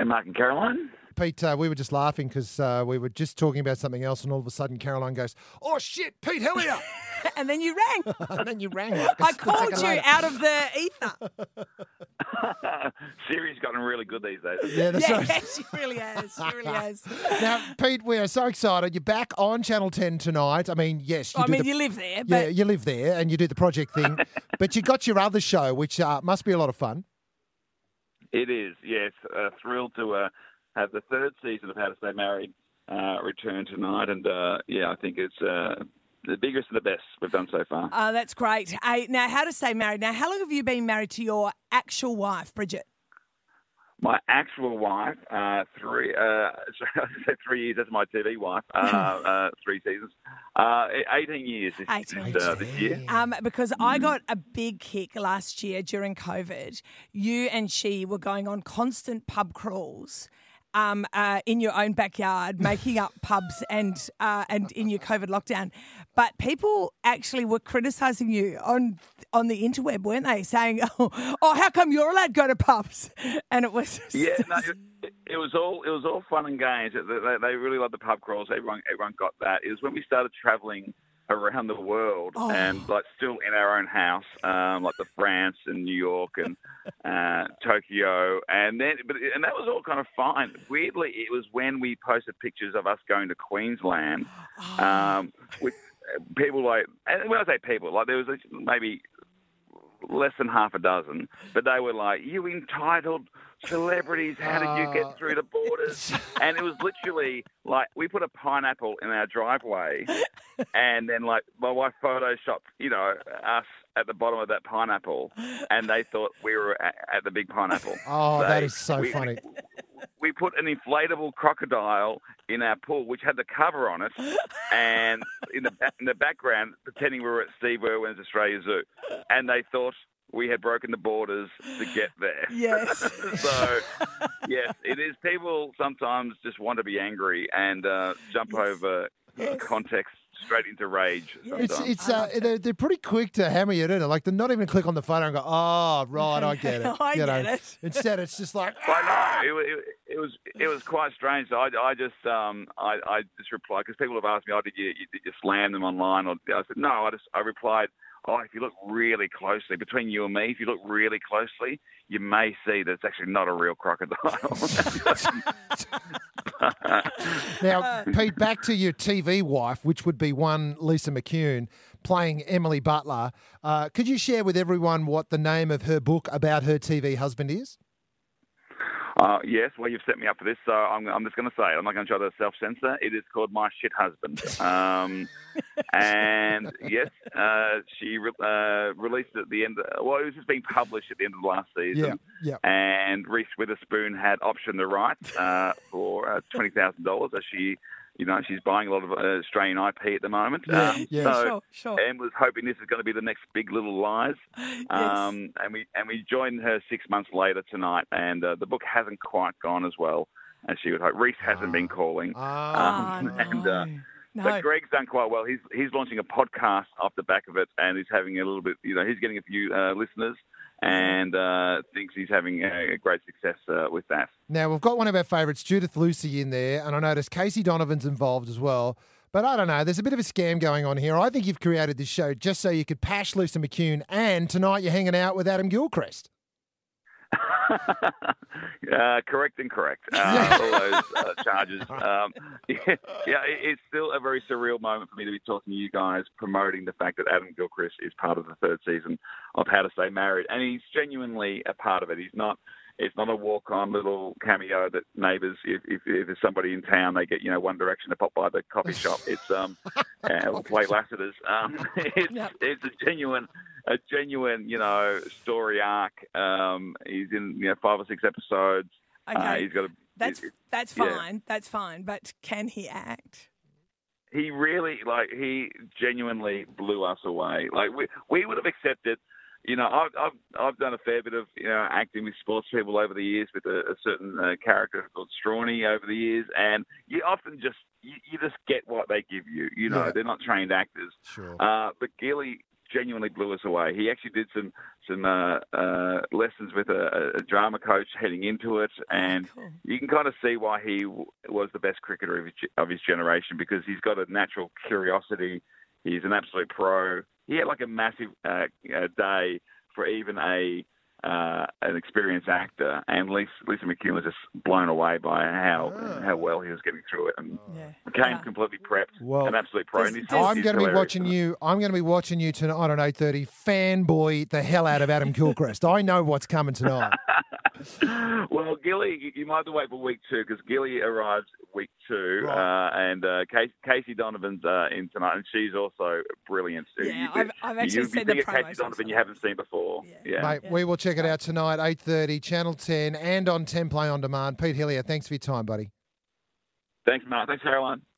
Hey, Mark and Caroline. Pete, uh, we were just laughing because uh, we were just talking about something else, and all of a sudden Caroline goes, "Oh shit, Pete Helliar!" and then you rang. and then you rang. Like a I called you later. out of the ether. Siri's gotten really good these days. Yeah, that's yeah, right. she really has. She really has. Now, Pete, we are so excited. You're back on Channel 10 tonight. I mean, yes, you I do mean, the, you live there, yeah, you live there and you do the project thing, but you got your other show, which uh, must be a lot of fun. It is, yes. Uh, thrilled to uh, have the third season of How to Stay Married uh, return tonight, and uh, yeah, I think it's uh, the biggest and the best we've done so far. uh, that's great. Hey, now, how to stay married? Now, how long have you been married to your actual wife, Bridget? My actual wife, uh, three, uh, three years. That's my TV wife. Uh, uh, three seasons, uh, eighteen years this, 18 this, uh, this year. Um, because I Mm. got a big kick last year during COVID. You and she were going on constant pub crawls. Um, uh, in your own backyard, making up pubs and uh, and in your COVID lockdown, but people actually were criticising you on on the interweb, weren't they? Saying, "Oh, oh how come you're allowed to go to pubs?" And it was Yeah, no, it, it was all it was all fun and games. They, they, really loved the pub crawls. Everyone everyone got that. It was when we started traveling around the world Oh. and like still in our own house, um, like the France and New York and uh, Tokyo, and then but and that was all kind of fine. Weirdly, it was when we posted pictures of us going to Queensland. Oh. Um, with people like, and when I say people, like there was maybe less than half a dozen, but they were like, "You entitled celebrities, how did you get uh, through the borders?" and it was literally like we put a pineapple in our driveway, and then like my wife photoshopped, you know, us at the bottom of that pineapple, and they thought we were at, at the big pineapple. Oh, that They- is so we- funny. we put an inflatable crocodile in our pool, which had the cover on it, and in the in the background, pretending we were at Steve Irwin's Australia Zoo, and they thought we had broken the borders to get there. Yes. so, yes, it is. People sometimes just want to be angry and uh, jump over Yes. context straight into rage. It's sometimes. it's uh, they're, they're pretty quick to hammer you, don't they? Like they're not even click on the photo and go, "Oh, right, I get it." I you know? get it. Instead, it's just like, I know it, it was it was quite strange. So I, I just um I, I just replied because people have asked me, oh, did you, you did you slam them online? Or I said no. I just I replied, oh, if you look really closely between you and me, if you look really closely, you may see that it's actually not a real crocodile. Now, Pete, back to your TV wife, which would be one Lisa McCune playing Emily Butler. Uh, could you share with everyone what the name of her book about her TV husband is? Uh, yes, well, you've set me up for this, so I'm, I'm just going to say it. I'm not going to try to self censor. It is called My Shit Husband. Um, and yes, uh, she re- uh, released it at the end. Of, well, it was just being published at the end of the last season. Yeah, And Reese Witherspoon had optioned the rights uh, for uh, twenty thousand dollars, as she, you know, she's buying a lot of uh, Australian IP at the moment. Yeah, Um, yeah. So, Sure, sure. and was hoping this is going to be the next Big Little Lies. Um, and we and we joined her six months later tonight, and uh, the book hasn't quite gone as well as she would hope. Reese hasn't been calling, Ah, um, Oh, and uh, no. But Greg's done quite well. He's he's launching a podcast off the back of it, and he's having a little bit. You know, he's getting a few uh, listeners, and uh, thinks he's having a, a great success uh, with that. Now, we've got one of our favourites, Judith Lucy, in there, and I noticed Casey Donovan's involved as well. But I don't know, there's a bit of a scam going on here. I think you've created this show just so you could pash Lisa McCune, and tonight you're hanging out with Adam Gilchrist. uh, correct and correct. Uh, all those uh, charges. Um, yeah, yeah, it's still a very surreal moment for me to be talking to you guys, promoting the fact that Adam Gilchrist is part of the third season of How to Stay Married, and he's genuinely a part of it. He's not. It's not a walk-on little cameo that neighbours, if, if, if there's somebody in town, they get you know One Direction to pop by the coffee shop. It's um, uh, play Lassiter's. Um, it's it's a genuine, a genuine you know story arc. Um, he's in you know five or six episodes. Uh, Okay. he's got a. That's it- that's yeah. fine. That's fine. But can he act? he really like he genuinely blew us away. Like we we would have accepted. You know, I've I've I've done a fair bit of you know acting with sports people over the years with a, a certain uh, character called Strawny over the years, and you often just you, you just get what they give you. You know, Yeah. they're not trained actors. Sure. Uh, but Gilly genuinely blew us away. He actually did some some uh, uh, lessons with a, a, drama coach heading into it, and cool. you can kind of see why he w- was the best cricketer of his, of his generation because he's got a natural curiosity. He's an absolute pro. He had like a massive uh, uh, day for even a uh, an experienced actor, and Lisa, Lisa McCune was just blown away by how Ah. how well he was getting through it, and Yeah. came Yeah. completely prepped, Well, an absolute pro. does- and he's, does- I'm going to be watching you. I'm going to be watching you tonight on 8:30. Fanboy the hell out of Adam Gilchrist. I know what's coming tonight. well, Gilly, you- you might have to wait for week two because Gilly arrives week two, Right. uh, and uh, Casey, Casey Donovan's uh, in tonight, and she's also brilliant. Yeah, You- I've, I've actually you, seen you the think of Casey. Donovan you haven't seen before. Yeah. Yeah. Mate, we will check it out tonight, 8.30, Channel 10, and on 10 Play On Demand. Pete Helliar, thanks for your time, buddy. Thanks, Mark. Thanks, Caroline. So, yeah.